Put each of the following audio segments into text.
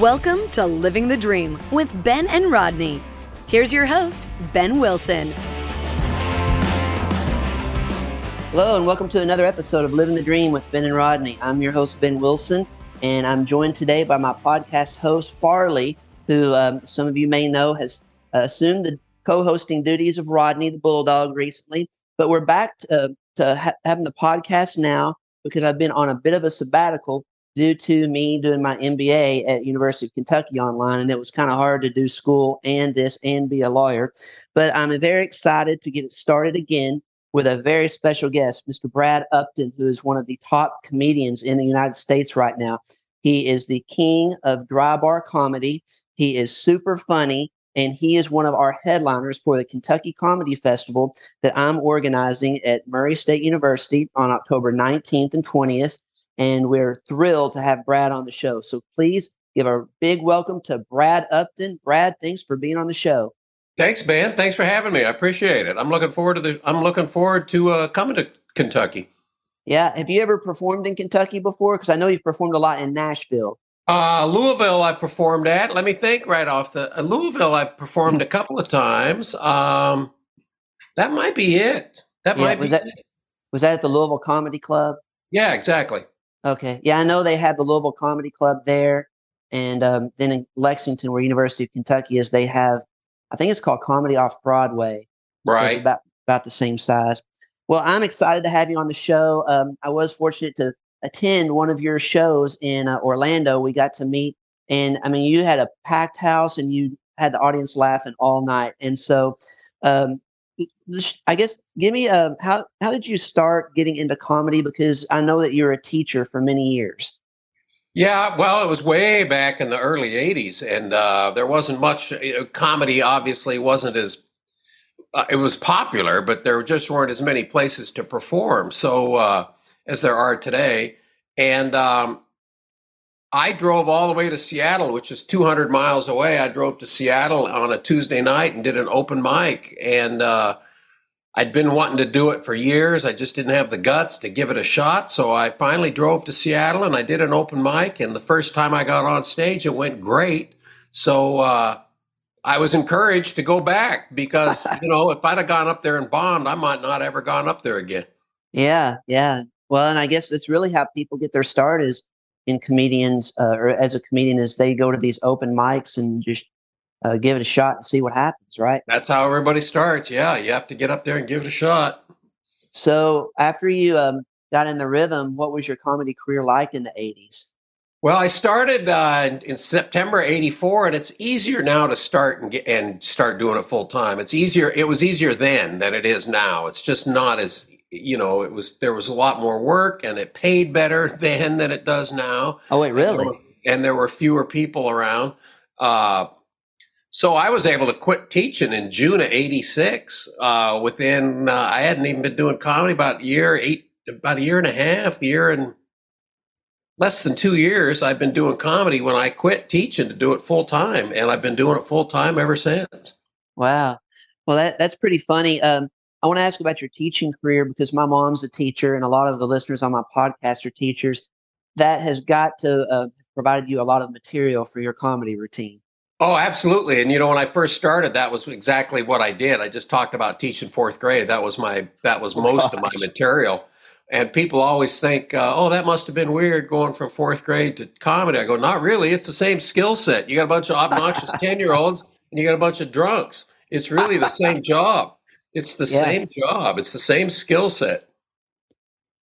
Welcome to Living the Dream with Ben and Rodney. Here's your host, Ben Wilson. Hello, and welcome to another episode of Living the Dream with Ben and Rodney. I'm your host, Ben Wilson, and I'm joined today by my podcast host, Farley, who um, some of you may know has uh, assumed the co hosting duties of Rodney the Bulldog recently. But we're back to, uh, to ha- having the podcast now because I've been on a bit of a sabbatical due to me doing my MBA at University of Kentucky online, and it was kind of hard to do school and this and be a lawyer. But I'm very excited to get it started again with a very special guest, Mr. Brad Upton, who is one of the top comedians in the United States right now. He is the king of dry bar comedy. He is super funny, and he is one of our headliners for the Kentucky Comedy Festival that I'm organizing at Murray State University on October 19th and 20th and we're thrilled to have Brad on the show. So please give a big welcome to Brad Upton. Brad, thanks for being on the show. Thanks, man. Thanks for having me. I appreciate it. I'm looking forward to the. I'm looking forward to uh, coming to Kentucky. Yeah. Have you ever performed in Kentucky before? Because I know you've performed a lot in Nashville. Uh, Louisville, I've performed at. Let me think right off the uh, Louisville. I've performed a couple of times. Um, that might be it. That yeah, might was be that, it. Was that at the Louisville Comedy Club? Yeah, exactly. Okay. Yeah, I know they have the Louisville Comedy Club there. And um, then in Lexington, where University of Kentucky is, they have, I think it's called Comedy Off Broadway. Right. It's about, about the same size. Well, I'm excited to have you on the show. Um, I was fortunate to attend one of your shows in uh, Orlando. We got to meet, and I mean, you had a packed house and you had the audience laughing all night. And so um, I guess give me a how how did you start getting into comedy? Because I know that you're a teacher for many years. Yeah, well, it was way back in the early '80s, and uh, there wasn't much you know, comedy. Obviously, wasn't as uh, it was popular, but there just weren't as many places to perform. So uh, as there are today, and um, I drove all the way to Seattle, which is 200 miles away. I drove to Seattle on a Tuesday night and did an open mic. And uh, I'd been wanting to do it for years. I just didn't have the guts to give it a shot. So I finally drove to Seattle and I did an open mic. And the first time I got on stage, it went great. So uh, I was encouraged to go back because, you know, if I'd have gone up there and bombed, I might not ever gone up there again. Yeah, yeah. Well, and I guess that's really how people get their start is in comedians uh, or as a comedian is they go to these open mics and just uh, give it a shot and see what happens, right? That's how everybody starts. Yeah, you have to get up there and give it a shot. So after you um, got in the rhythm, what was your comedy career like in the '80s? Well, I started uh, in September '84, and it's easier now to start and get, and start doing it full time. It's easier. It was easier then than it is now. It's just not as you know, it was there was a lot more work and it paid better then than it does now. Oh wait, really? And there were, and there were fewer people around. Uh, so I was able to quit teaching in June of '86. Uh, within, uh, I hadn't even been doing comedy about a year, eight, about a year and a half, year and less than two years. I've been doing comedy when I quit teaching to do it full time, and I've been doing it full time ever since. Wow. Well, that that's pretty funny. Um, I want to ask about your teaching career because my mom's a teacher, and a lot of the listeners on my podcast are teachers. That has got to uh, provided you a lot of material for your comedy routine. Oh, absolutely. And you know, when I first started, that was exactly what I did. I just talked about teaching fourth grade. That was my that was oh, most gosh. of my material. And people always think, uh, "Oh, that must have been weird going from fourth grade to comedy." I go, "Not really. It's the same skill set. You got a bunch of obnoxious ten year olds, and you got a bunch of drunks. It's really the same job." It's the yeah. same job. It's the same skill set.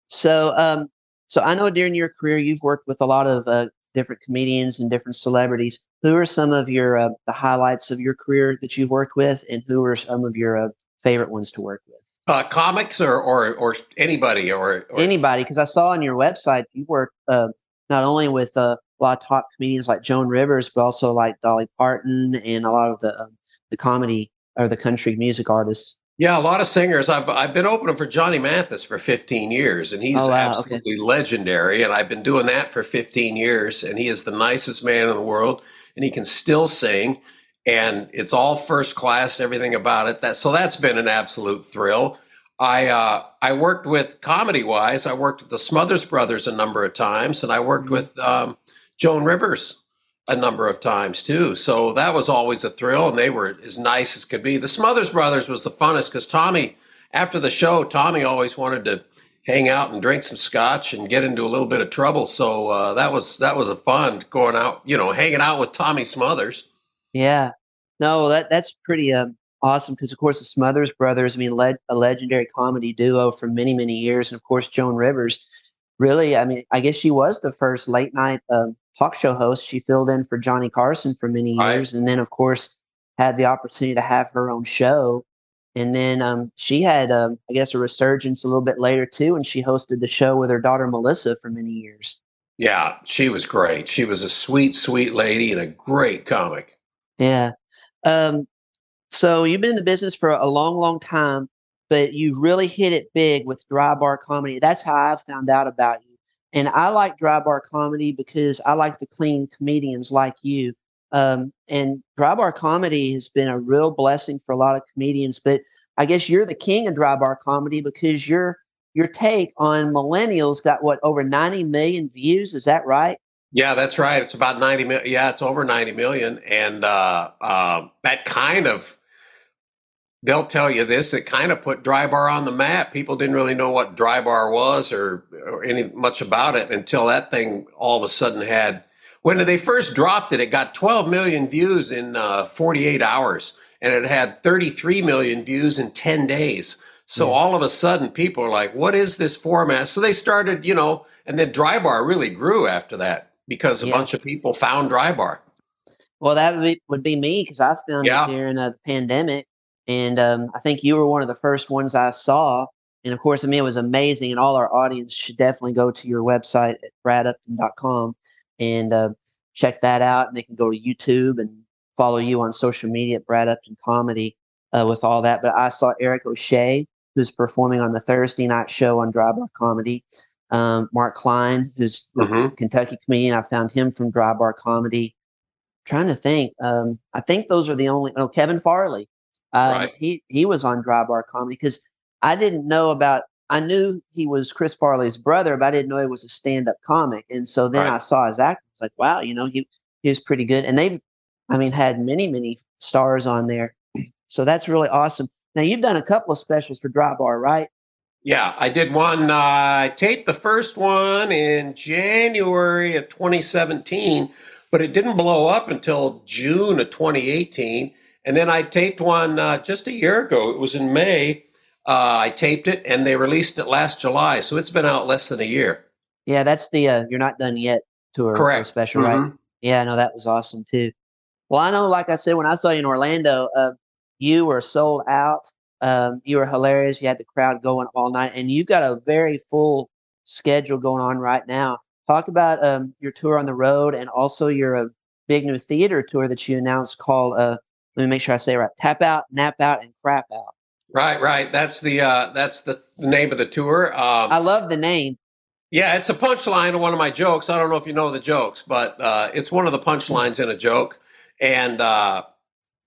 So, um, so I know during your career you've worked with a lot of uh, different comedians and different celebrities. Who are some of your uh, the highlights of your career that you've worked with, and who are some of your uh, favorite ones to work with? Uh, comics or or or anybody or, or... anybody because I saw on your website you work uh, not only with uh, a lot of top comedians like Joan Rivers, but also like Dolly Parton and a lot of the um, the comedy or the country music artists. Yeah, a lot of singers. I've I've been opening for Johnny Mathis for 15 years, and he's oh, wow, absolutely okay. legendary. And I've been doing that for 15 years, and he is the nicest man in the world, and he can still sing, and it's all first class, everything about it. That so that's been an absolute thrill. I uh, I worked with comedy wise. I worked with the Smothers Brothers a number of times, and I worked mm-hmm. with um, Joan Rivers a number of times too. So that was always a thrill, and they were as nice as could be. The Smothers Brothers was the funnest because Tommy, after the show, Tommy always wanted to hang out and drink some scotch and get into a little bit of trouble. So uh, that was that was a fun going out, you know, hanging out with Tommy Smothers. Yeah, no, that that's pretty um, awesome because of course the Smothers Brothers, I mean, led a legendary comedy duo for many many years, and of course Joan Rivers. Really, I mean, I guess she was the first late night um, talk show host. She filled in for Johnny Carson for many years, right. and then of course had the opportunity to have her own show and then um, she had, um, I guess, a resurgence a little bit later too, and she hosted the show with her daughter Melissa for many years. Yeah, she was great. She was a sweet, sweet lady and a great comic. Yeah. Um, so you've been in the business for a long, long time, but you really hit it big with dry bar comedy. That's how I found out about you. And I like dry bar comedy because I like the clean comedians like you um, and dry bar comedy has been a real blessing for a lot of comedians. But I guess you're the king of dry bar comedy because your your take on millennials got what over 90 million views. Is that right? Yeah, that's right. It's about 90 million. Yeah, it's over 90 million. And uh, uh, that kind of, they'll tell you this, it kind of put dry bar on the map. People didn't really know what dry bar was or, or any much about it until that thing all of a sudden had when they first dropped it, it got 12 million views in uh, 48 hours, and it had 33 million views in 10 days. So yeah. all of a sudden, people are like, "What is this format?" So they started, you know, and then Dry Bar really grew after that because a yeah. bunch of people found Dry Bar. Well, that would be, would be me because I found yeah. it during a pandemic, and um, I think you were one of the first ones I saw. And of course, I mean, it was amazing, and all our audience should definitely go to your website at bradupton.com and uh, check that out. And they can go to YouTube and follow you on social media at Brad Upton Comedy uh, with all that. But I saw Eric O'Shea, who's performing on the Thursday night show on Dry Bar Comedy. Um, Mark Klein, who's mm-hmm. Kentucky comedian. I found him from Dry Bar Comedy. trying to think. Um, I think those are the only. Oh, Kevin Farley. Uh, right. He he was on Dry Bar Comedy because I didn't know about I knew he was Chris Farley's brother, but I didn't know he was a stand-up comic. And so then right. I saw his act. I was like, wow, you know, he he was pretty good. And they've, I mean, had many many stars on there. So that's really awesome. Now you've done a couple of specials for Dry Bar, right? Yeah, I did one. Uh, I taped the first one in January of 2017, but it didn't blow up until June of 2018. And then I taped one uh, just a year ago. It was in May uh, I taped it and they released it last July, so it's been out less than a year. Yeah, that's the uh, "You're Not Done Yet" tour Correct. special, mm-hmm. right? Yeah, no, that was awesome too. Well, I know, like I said, when I saw you in Orlando, uh, you were sold out. Um, you were hilarious. You had the crowd going all night, and you've got a very full schedule going on right now. Talk about um, your tour on the road, and also your uh, big new theater tour that you announced called. Uh, let me make sure I say right: Tap Out, Nap Out, and Crap Out. Right, right. That's the uh, that's the, the name of the tour. Um, I love the name. Yeah, it's a punchline of one of my jokes. I don't know if you know the jokes, but uh, it's one of the punchlines in a joke, and uh,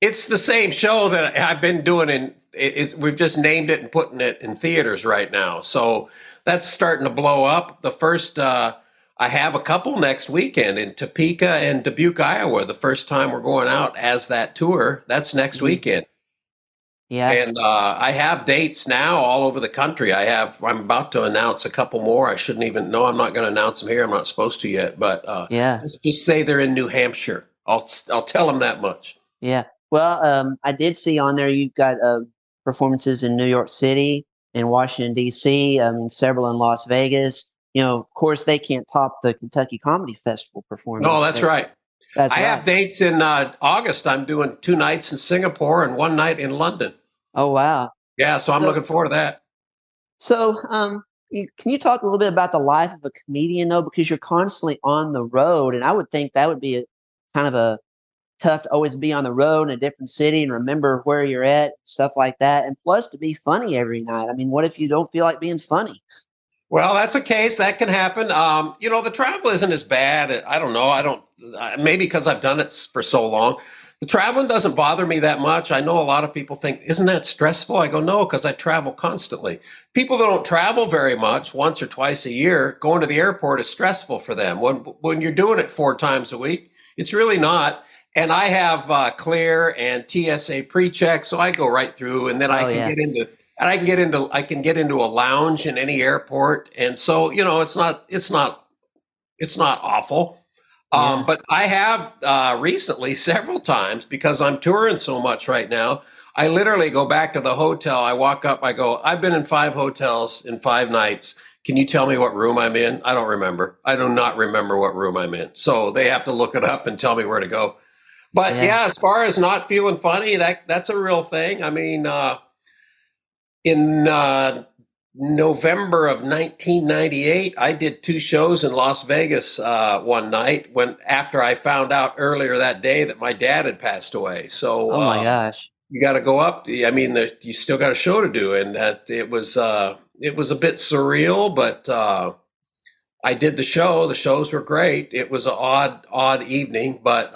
it's the same show that I've been doing. In it, we've just named it and putting it in theaters right now. So that's starting to blow up. The first uh, I have a couple next weekend in Topeka and Dubuque, Iowa. The first time we're going out as that tour. That's next mm-hmm. weekend. Yeah. And uh, I have dates now all over the country. I have. I'm about to announce a couple more. I shouldn't even. No, I'm not going to announce them here. I'm not supposed to yet. But uh, yeah, just say they're in New Hampshire. I'll I'll tell them that much. Yeah. Well, um, I did see on there you've got uh, performances in New York City, in Washington D.C., I mean several in Las Vegas. You know, of course, they can't top the Kentucky Comedy Festival performance. No, that's right. That's I right. have dates in uh, August. I'm doing two nights in Singapore and one night in London. Oh wow! Yeah, so I'm so, looking forward to that. So, um, you, can you talk a little bit about the life of a comedian though, because you're constantly on the road, and I would think that would be a kind of a tough to always be on the road in a different city and remember where you're at, stuff like that, and plus to be funny every night. I mean, what if you don't feel like being funny? Well, that's a case that can happen. Um, you know, the travel isn't as bad. I don't know. I don't. Maybe because I've done it for so long the traveling doesn't bother me that much. I know a lot of people think, isn't that stressful? I go, no, because I travel constantly. People that don't travel very much, once or twice a year, going to the airport is stressful for them. When when you're doing it four times a week, It's really not. And I have uh, Clear and TSA pre-check, so I go right through, and then I Oh, can yeah. get into and I can get into I can get into a lounge in any airport, and so you know it's not it's not it's not awful. Um, But I have uh, recently several times because I'm touring so much right now. I literally go back to the hotel. I walk up. I go. I've been in five hotels in five nights. Can you tell me what room I'm in? I don't remember. I do not remember what room I'm in. So they have to look it up and tell me where to go. But Yeah. yeah, as far as not feeling funny, that that's a real thing. I mean, uh, in uh, November of 1998, I did two shows in Las Vegas uh, one night when after I found out earlier that day that my dad had passed away. So Oh my uh, gosh. you got to go up. I mean, the, you still got a show to do, and that it was uh, it was a bit surreal, but uh, I did the show. The shows were great. It was an odd odd evening, but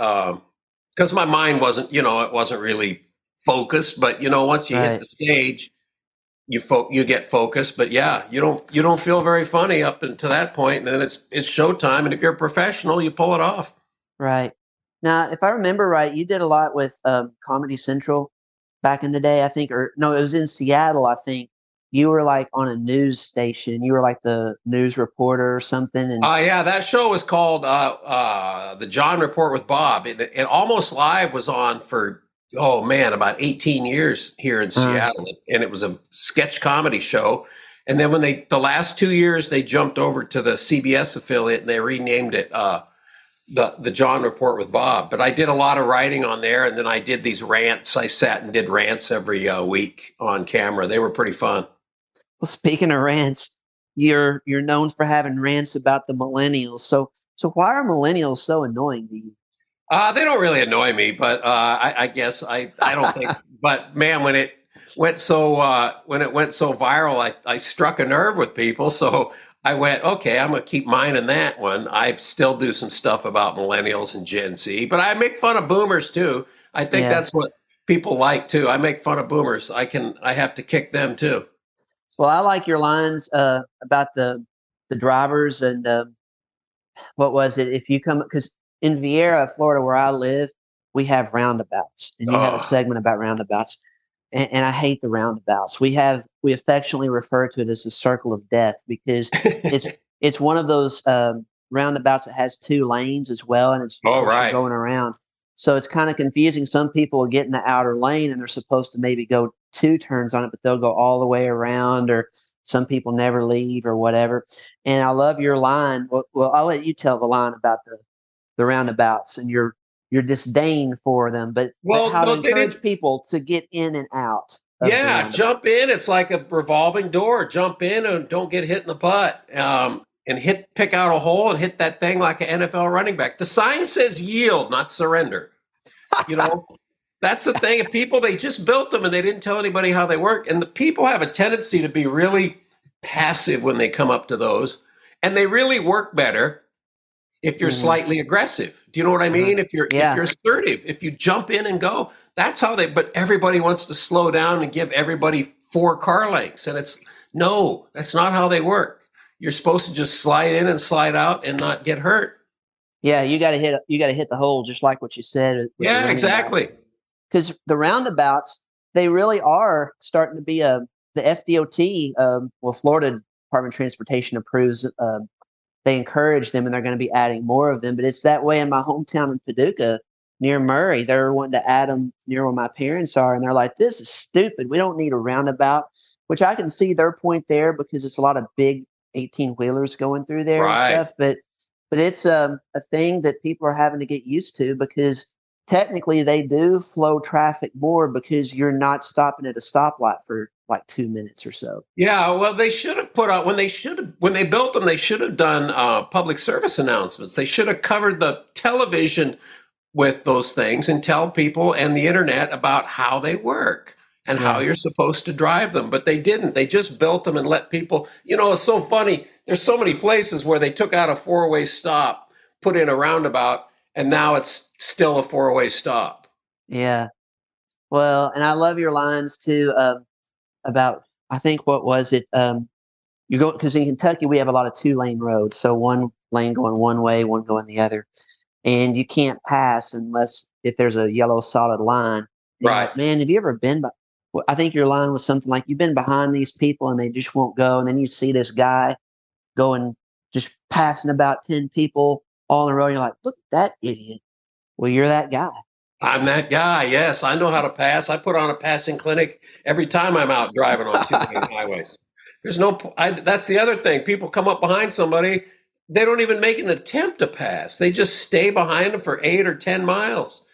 because my mind wasn't, you know, it wasn't really focused. But you know, once you Right. hit the stage, you fo- you get focused. But yeah, you don't you don't feel very funny up until that point, and then it's it's showtime. And if you're a professional, you pull it off. Right. Now, if I remember right, you did a lot with um, Comedy Central back in the day, I think, or no, it was in Seattle, I think. You were like on a news station. You were like the news reporter or something. And Uh, yeah, that show was called uh, uh, The John Report with Bob. It, it Almost Live was on for, oh man, about 18 years here in Uh. Seattle. And it was a sketch comedy show. And then when they, the last two years, they jumped over to the CBS affiliate and they renamed it uh, the, the John Report with Bob. But I did a lot of writing on there. And then I did these rants. I sat and did rants every uh, week on camera. They were pretty fun. well, speaking of rants, you're you're known for having rants about the millennials. So so why are millennials so annoying to you? Uh, they don't really annoy me, but uh, I, I guess I, I don't think. but man, when it went so uh, when it went so viral, I, I struck a nerve with people. So I went, okay, I'm gonna keep mine in that one. I still do some stuff about millennials and Gen Z, but I make fun of boomers too. I think Yeah. that's what people like too. I make fun of boomers. I can I have to kick them too. Well, I like your lines uh, about the the drivers and um what was it? If you come because in Viera, Florida, where I live, we have roundabouts, and you have Oh. a segment about roundabouts, and, and I hate the roundabouts. We have we affectionately refer to it as the circle of death because it's it's one of those um, roundabouts that has two lanes as well, and it's you're right. going around. So it's kind of confusing. Some people will get in the outer lane and they're supposed to maybe go two turns on it, but they'll go all the way around, or some people never leave or whatever. And I love your line. Well, well I'll let you tell the line about the the roundabouts and your your disdain for them, but, but Well, how well, to encourage people to get in and out. Yeah, jump in. It's like a revolving door. Jump in and don't get hit in the butt. Um, and hit, pick out a hole and hit that thing like an NFL running back. The sign says yield, not surrender. You know, that's the thing. If people they just built them and they didn't tell anybody how they work. And the people have a tendency to be really passive when they come up to those, and they really work better if you're Mhm. slightly aggressive. Do you know what I mean? If you're Yeah. if you're assertive, if you jump in and go, that's how they. But everybody wants to slow down and give everybody four car lengths, and it's no, that's not how they work. You're supposed to just slide in and slide out and not get hurt. Yeah, you got to hit you got to hit the hole, just like what you said. Yeah, exactly. because the roundabouts they really are starting to be a the FDOT, um, well, Florida Department of Transportation approves. Um, they encourage them, and they're going to be adding more of them. But it's that way in my hometown in Paducah, near Murray. They're wanting to add them near where my parents are, and they're like, "This is stupid. We don't need a roundabout." Which I can see their point there because it's a lot of big eighteen wheelers going through there Right. and stuff. But but it's um, a thing that people are having to get used to because technically they do flow traffic more because you're not stopping at a stoplight for like two minutes or so. Yeah, well, they should have put out when they should have when they built them. They should have done uh, public service announcements. They should have covered the television with those things and tell people and the internet about how they work and how you're supposed to drive them. But they didn't. They just built them and let people. You know, it's so funny. There's so many places where they took out a four way stop, put in a roundabout, and now it's still a four way stop. Yeah. Well, and I love your lines too um, about I think what was it? Um, you go because in Kentucky we have a lot of two lane roads, so one lane going one way, one going the other. and you can't pass unless if there's a yellow solid line. Right. like, man, have you ever been? By, well, I think your line was something like you've been behind these people and they just won't go, and then you see this guy going just passing about ten people all in a row. You're like, look at that idiot. Well, you're that guy. I'm that guy. Yes, I know how to pass. I put on a passing clinic every time I'm out driving on two lane highways. There's no. I, that's the other thing. People come up behind somebody. They don't even make an attempt to pass. They just stay behind them for eight or ten miles.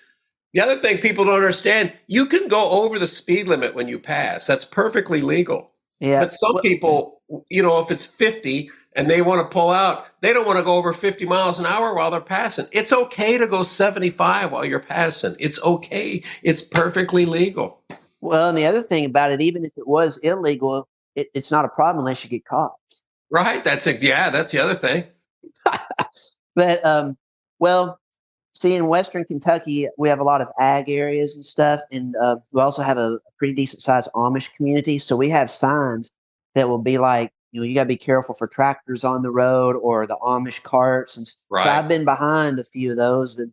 The other thing people don't understand: you can go over the speed limit when you pass. That's perfectly legal. Yeah. But some people, you know, if it's 50 and they want to pull out, they don't want to go over 50 miles an hour while they're passing. It's okay to go 75 while you're passing. It's okay. It's perfectly legal. Well, and the other thing about it, even if it was illegal, it, it's not a problem unless you get caught. Right? That's ex- yeah, that's the other thing. But um, well, see, in Western Kentucky, we have a lot of ag areas and stuff, and uh, we also have a pretty decent sized Amish community. So we have signs that will be like, you know, you got to be careful for tractors on the road or the Amish carts. And Right. so I've been behind a few of those, but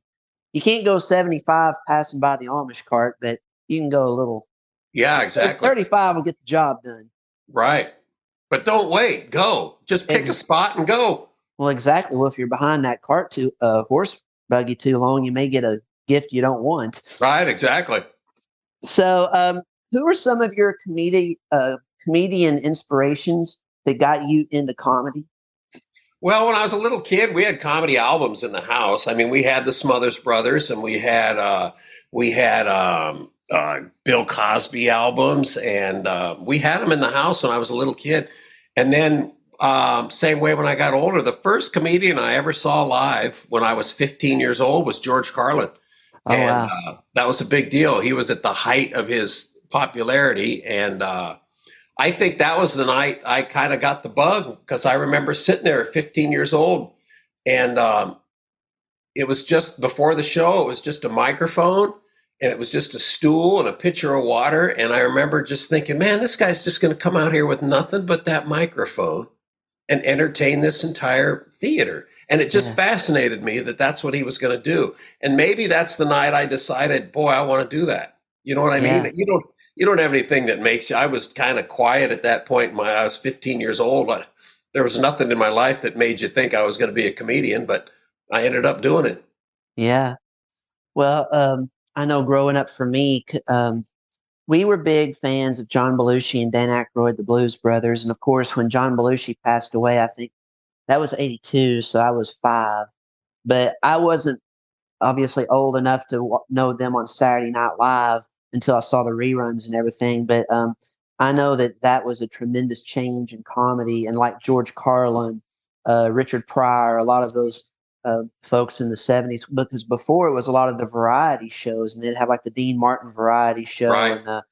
you can't go 75 passing by the Amish cart, but you can go a little. Yeah, exactly. 35 will get the job done. Right. But don't wait. Go. Just pick a spot and go. Well, exactly. Well, if you're behind that cart too, uh, horse buggy too long, you may get a gift you don't want. Right, exactly. So, um, who are some of your comedy uh, comedian inspirations that got you into comedy? Well, when I was a little kid, we had comedy albums in the house. I mean, we had the Smothers Brothers, and we had uh, we had um, uh, Bill Cosby albums, and uh, we had them in the house when I was a little kid. And then, um, same way when I got older, the first comedian I ever saw live when I was 15 years old was George Carlin, Oh and wow! uh, that was a big deal. He was at the height of his popularity, and uh, I think that was the night I kind of got the bug because I remember sitting there at 15 years old, and um, it was just before the show. It was just a microphone, and it was just a stool and a pitcher of water. And I remember just thinking, man, this guy's just going to come out here with nothing but that microphone and entertain this entire theater. And it just Yeah. fascinated me that that's what he was going to do. And maybe that's the night I decided, boy, I want to do that. You know what I mean? You don't you don't have anything that makes you. I was kind of quiet at that point. My I was 15 years old. I, there was nothing in my life that made you think I was going to be a comedian, but I ended up doing it. Yeah. Well, um, I know growing up for me, um, we were big fans of John Belushi and Dan Aykroyd, the Blues Brothers, and of course, when John Belushi passed away, I think that was '82, so I was five. But I wasn't obviously old enough to know them on Saturday Night Live until I saw the reruns and everything. But um, I know that that was a tremendous change in comedy, and like George Carlin, uh, Richard Pryor, a lot of those uh, folks in the 70s because before it was a lot of the variety shows and they'd have like the Dean Martin variety show Right. and the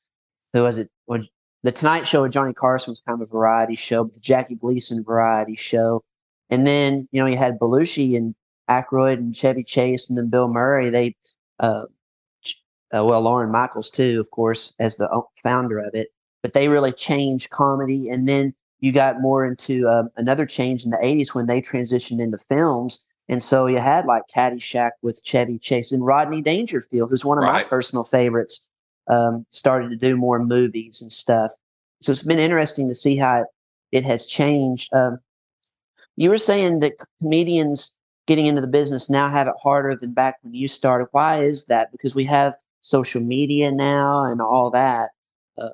who was it well, the Tonight Show with Johnny Carson was kind of a variety show but the Jackie Gleason variety show and then you know you had Belushi and Aykroyd and Chevy Chase and then Bill Murray they uh, uh well Lorne Michaels too of course as the founder of it but they really changed comedy and then you got more into um, another change in the 80s when they transitioned into films and so you had like Caddyshack with Chevy Chase and Rodney Dangerfield, who's one of my personal favorites, um, started to do more movies and stuff. So it's been interesting to see how it, it has changed. Um, you were saying that comedians getting into the business now have it harder than back when you started. Why is that? Because we have social media now and all that. Uh,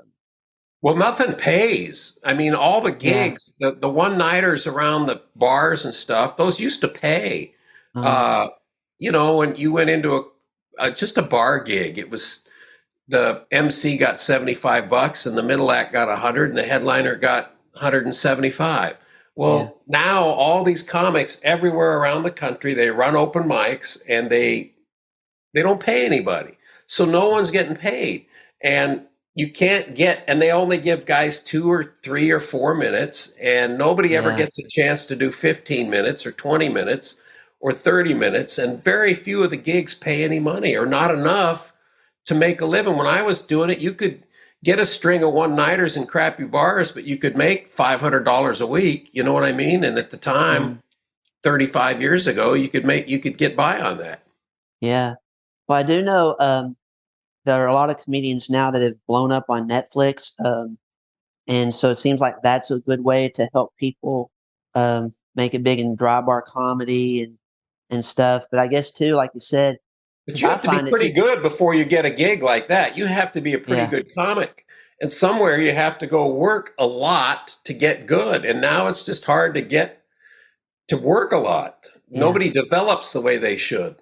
Well, nothing pays. I mean, all the Yeah. gigs, the, the one nighters around the bars and stuff, those used to pay. um, Uh, you know, when you went into a, a just a bar gig, it was the MC got 75 bucks and the middle act got 100 and the headliner got 175. Well, Yeah. now all these comics everywhere around the country, they run open mics and they they don't pay anybody. So no one's getting paid. And you can't get and they only give guys 2 or 3 or 4 minutes and nobody ever gets a chance to do 15 minutes or 20 minutes or 30 minutes and very few of the gigs pay any money or not enough to make a living when i was doing it you could get a string of one nighters in crappy bars but you could make $500 a week you know what i mean and at the time 35 years ago, you could make you could get by on that. Yeah. Well, I do know um, there are a lot of comedians now that have blown up on Netflix. Um, and so it seems like that's a good way to help people um, make it big in dry bar comedy and, and stuff. But I guess, too, like you said, but you have to be pretty good before you get a gig like that. You have to be a pretty yeah. good comic. And somewhere you have to go work a lot to get good. And now it's just hard to get to work a lot. Yeah. Nobody develops the way they should.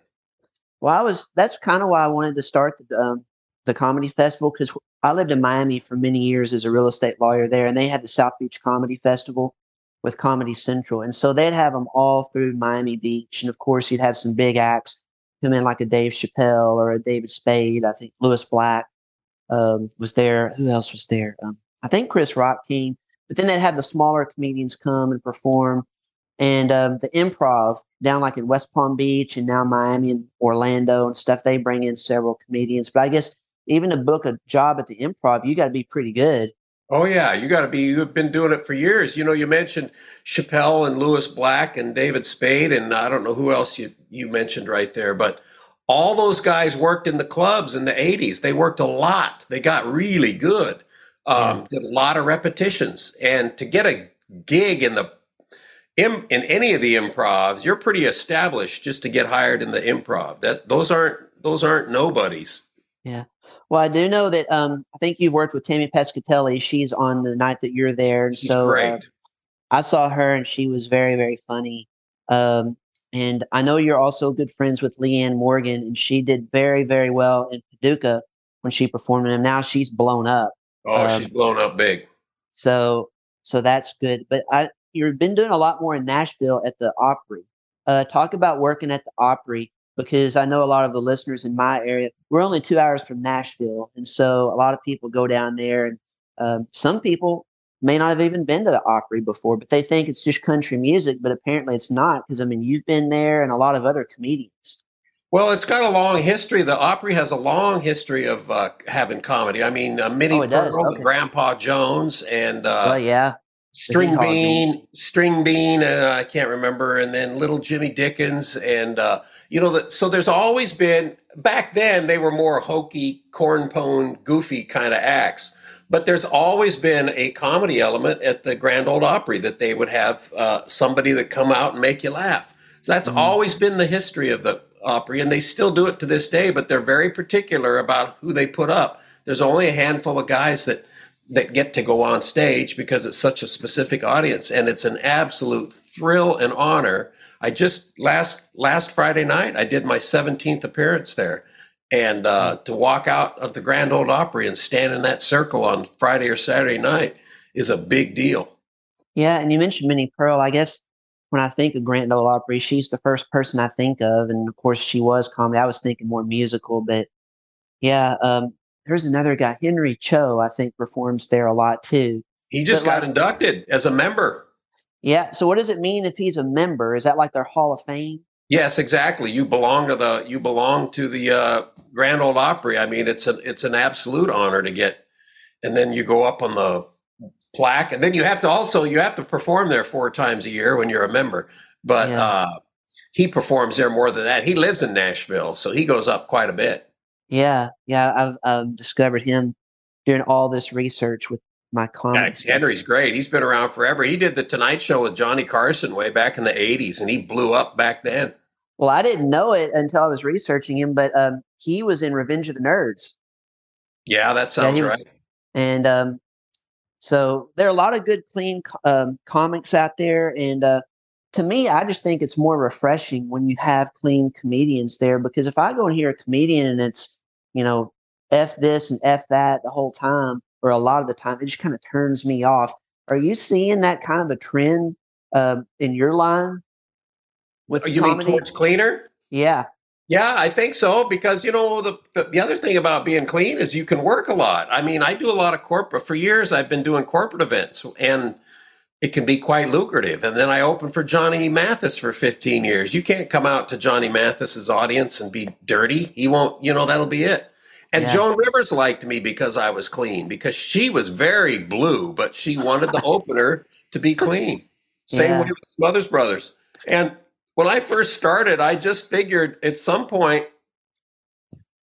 Well, I was. That's kind of why I wanted to start the um, the comedy festival because I lived in Miami for many years as a real estate lawyer there, and they had the South Beach Comedy Festival with Comedy Central, and so they'd have them all through Miami Beach, and of course you'd have some big acts come in like a Dave Chappelle or a David Spade. I think Lewis Black um, was there. Who else was there? Um, I think Chris Rock came, but then they'd have the smaller comedians come and perform. And um, the improv down like in West Palm Beach and now Miami and Orlando and stuff, they bring in several comedians. But I guess even to book a job at the improv, you got to be pretty good. Oh yeah, you got to be. You've been doing it for years. You know, you mentioned Chappelle and Lewis Black and David Spade, and I don't know who else you you mentioned right there, but all those guys worked in the clubs in the '80s. They worked a lot. They got really good. Um. Did a lot of repetitions, and to get a gig in the in, in any of the improvs, you're pretty established just to get hired in the improv. That those aren't those aren't nobodies. Yeah. Well, I do know that um, I think you've worked with Tammy Pescatelli. She's on the night that you're there, and so uh, I saw her, and she was very, very funny. Um, and I know you're also good friends with Leanne Morgan, and she did very, very well in Paducah when she performed, and now she's blown up. Oh, um, she's blown up big. So, so that's good. But I, you've been doing a lot more in Nashville at the Opry. Uh, talk about working at the Opry because I know a lot of the listeners in my area, we're only two hours from Nashville. And so a lot of people go down there, and um, some people may not have even been to the Opry before, but they think it's just country music. But apparently it's not because, I mean, you've been there and a lot of other comedians. Well, it's got a long history. The Opry has a long history of uh, having comedy. I mean, uh, Minnie oh, Pearl, okay. Grandpa Jones, and uh, well, yeah, String Bean, String Bean, uh, I can't remember, and then Little Jimmy Dickens, and uh, you know, the, so there's always been back then they were more hokey, cornpone, goofy kind of acts, but there's always been a comedy element at the Grand Ole Opry that they would have uh, somebody that come out and make you laugh. So that's mm-hmm. always been the history of the Opry, and they still do it to this day. But they're very particular about who they put up. There's only a handful of guys that that get to go on stage because it's such a specific audience and it's an absolute thrill and honor. I just last last Friday night I did my 17th appearance there. And uh, to walk out of the Grand Ole Opry and stand in that circle on Friday or Saturday night is a big deal. Yeah, and you mentioned Minnie Pearl. I guess when I think of Grand Ole Opry, she's the first person I think of, and of course she was comedy. I was thinking more musical, but yeah, um, there's another guy, Henry Cho, I think performs there a lot too. He just but got like, inducted as a member. Yeah. So what does it mean if he's a member? Is that like their Hall of Fame? Yes, exactly. You belong to the you belong to the uh, Grand Ole Opry. I mean, it's an it's an absolute honor to get, and then you go up on the plaque, and then you have to also you have to perform there four times a year when you're a member. But yeah. uh, he performs there more than that. He lives in Nashville, so he goes up quite a bit. Yeah, yeah, I've um, discovered him doing all this research with my comics. Yeah, Henry's great. He's been around forever. He did the Tonight Show with Johnny Carson way back in the '80s, and he blew up back then. Well, I didn't know it until I was researching him, but um, he was in Revenge of the Nerds. Yeah, that sounds yeah, was, right. And um, so there are a lot of good, clean um, comics out there, and uh, to me, I just think it's more refreshing when you have clean comedians there because if I go and hear a comedian and it's you know, F this and F that the whole time, or a lot of the time, it just kind of turns me off. Are you seeing that kind of a trend uh, in your line with oh, you comedy? mean towards cleaner? Yeah. Yeah, I think so because you know the, the, the other thing about being clean is you can work a lot. I mean, I do a lot of corporate for years. I've been doing corporate events and it can be quite lucrative. And then I opened for Johnny Mathis for 15 years. You can't come out to Johnny Mathis's audience and be dirty. He won't, you know, that'll be it. And yeah. Joan Rivers liked me because I was clean, because she was very blue, but she wanted the opener to be clean. Same yeah. way with Smothers Brothers. And when I first started, I just figured at some point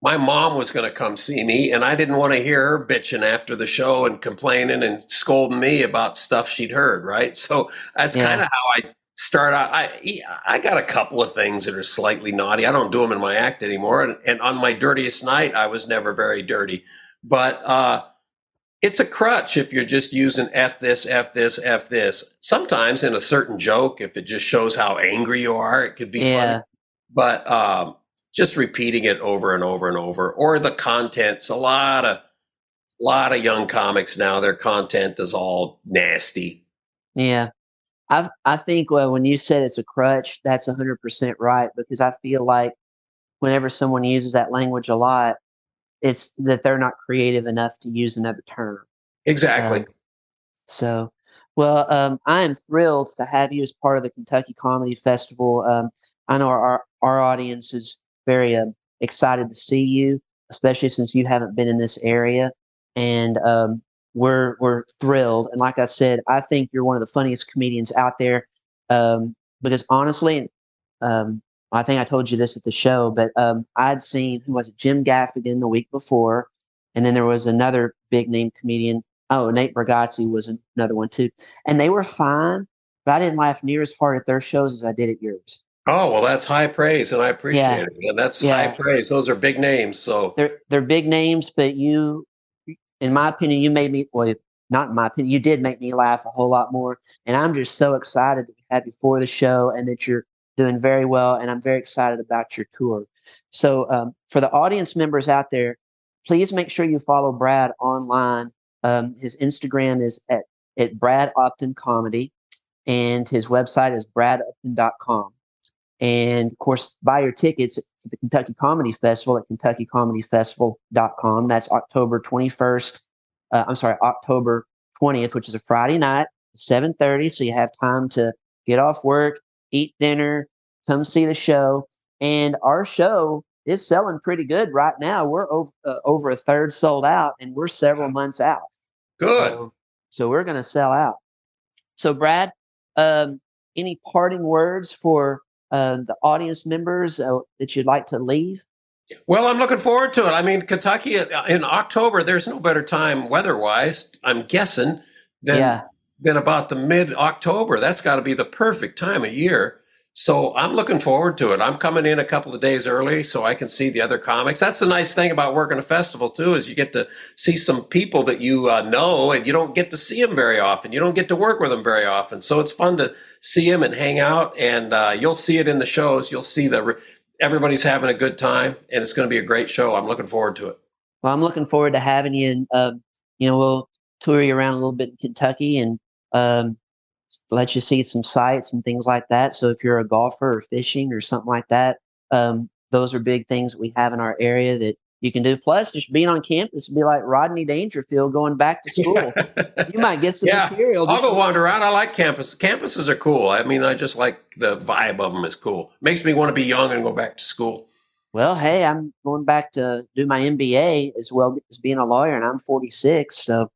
my mom was going to come see me, and I didn't want to hear her bitching after the show and complaining and scolding me about stuff she'd heard. Right, so that's yeah. kind of how I start out. I I got a couple of things that are slightly naughty. I don't do them in my act anymore, and, and on my dirtiest night, I was never very dirty, but. uh it's a crutch if you're just using F this, F this, F this. Sometimes in a certain joke, if it just shows how angry you are, it could be yeah. funny. But um, just repeating it over and over and over, or the contents. A lot of, lot of young comics now, their content is all nasty. Yeah, I I think well, when you said it's a crutch, that's hundred percent right because I feel like whenever someone uses that language a lot, it's that they're not creative enough to use another term. Exactly. Um, so, well, um, I am thrilled to have you as part of the Kentucky Comedy Festival. Um, I know our our audience is very uh, excited to see you, especially since you haven't been in this area, and um, we're we're thrilled. And like I said, I think you're one of the funniest comedians out there. Um, because honestly, um, I think I told you this at the show, but um, I'd seen who was it, Jim Gaffigan the week before, and then there was another big name comedian. Oh, Nate Bargatze was another one too, and they were fine, but I didn't laugh near as hard at their shows as I did at yours. Oh well, that's high praise, and I appreciate yeah. it. And that's yeah. high praise. Those are big names. So they're they're big names, but you, in my opinion, you made me. Well, not in my opinion, you did make me laugh a whole lot more. And I'm just so excited to have you for the show, and that you're doing very well, and I'm very excited about your tour. So, um, for the audience members out there, please make sure you follow Brad online. Um, his Instagram is at, at Brad Upton Comedy, and his website is bradupton.com. And of course, buy your tickets for the Kentucky Comedy Festival at kentuckycomedyfestival.com. That's October 21st. Uh, I'm sorry, October 20th, which is a Friday night, 7:30. So you have time to get off work, eat dinner, come see the show. And our show is selling pretty good right now. We're over, uh, over a third sold out, and we're several months out. Good. So, so we're going to sell out. So, Brad, um, any parting words for uh, the audience members uh, that you'd like to leave? Well, I'm looking forward to it. I mean, Kentucky uh, in October, there's no better time weather wise, I'm guessing, than yeah been about the mid October. That's got to be the perfect time of year. So I'm looking forward to it. I'm coming in a couple of days early so I can see the other comics. That's the nice thing about working a festival too, is you get to see some people that you uh, know, and you don't get to see them very often. You don't get to work with them very often, so it's fun to see them and hang out. And uh, you'll see it in the shows. You'll see the everybody's having a good time, and it's going to be a great show. I'm looking forward to it. Well, I'm looking forward to having you, and um, you know, we'll tour you around a little bit in Kentucky and um, let you see some sights and things like that. So if you're a golfer or fishing or something like that, um, those are big things we have in our area that you can do. Plus, just being on campus be like Rodney Dangerfield going back to school. you might get some yeah. material. I'll go wander around. I like campus. Campuses are cool. I mean, I just like the vibe of them is cool. Makes me want to be young and go back to school. Well, hey, I'm going back to do my MBA as well as being a lawyer, and I'm 46. So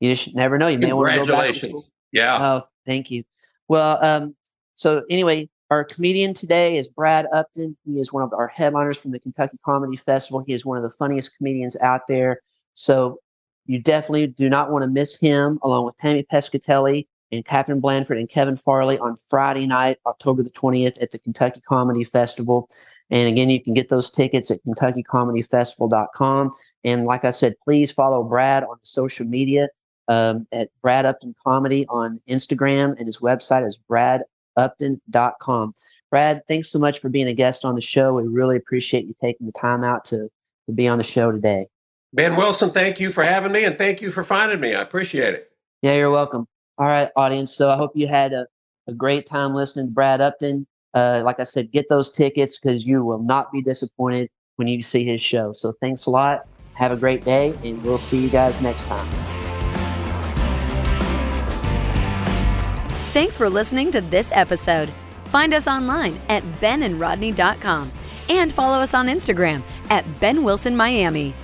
you just never know. You may want to go back. To yeah. Oh, thank you. Well, um, so anyway, our comedian today is Brad Upton. He is one of our headliners from the Kentucky Comedy Festival. He is one of the funniest comedians out there. So you definitely do not want to miss him, along with Tammy Pescatelli and Catherine Blanford and Kevin Farley on Friday night, October the 20th at the Kentucky Comedy Festival. And again, you can get those tickets at kentuckycomedyfestival.com. And like I said, please follow Brad on social media um, at Brad Upton Comedy on Instagram, and his website is bradupton.com. Brad, thanks so much for being a guest on the show. We really appreciate you taking the time out to, to be on the show today. Ben Wilson, thank you for having me and thank you for finding me. I appreciate it. Yeah, you're welcome. All right, audience. So I hope you had a, a great time listening to Brad Upton. Uh, like I said, get those tickets because you will not be disappointed when you see his show. So thanks a lot. Have a great day, and we'll see you guys next time. Thanks for listening to this episode. Find us online at benandrodney.com and follow us on Instagram at Ben Wilson Miami.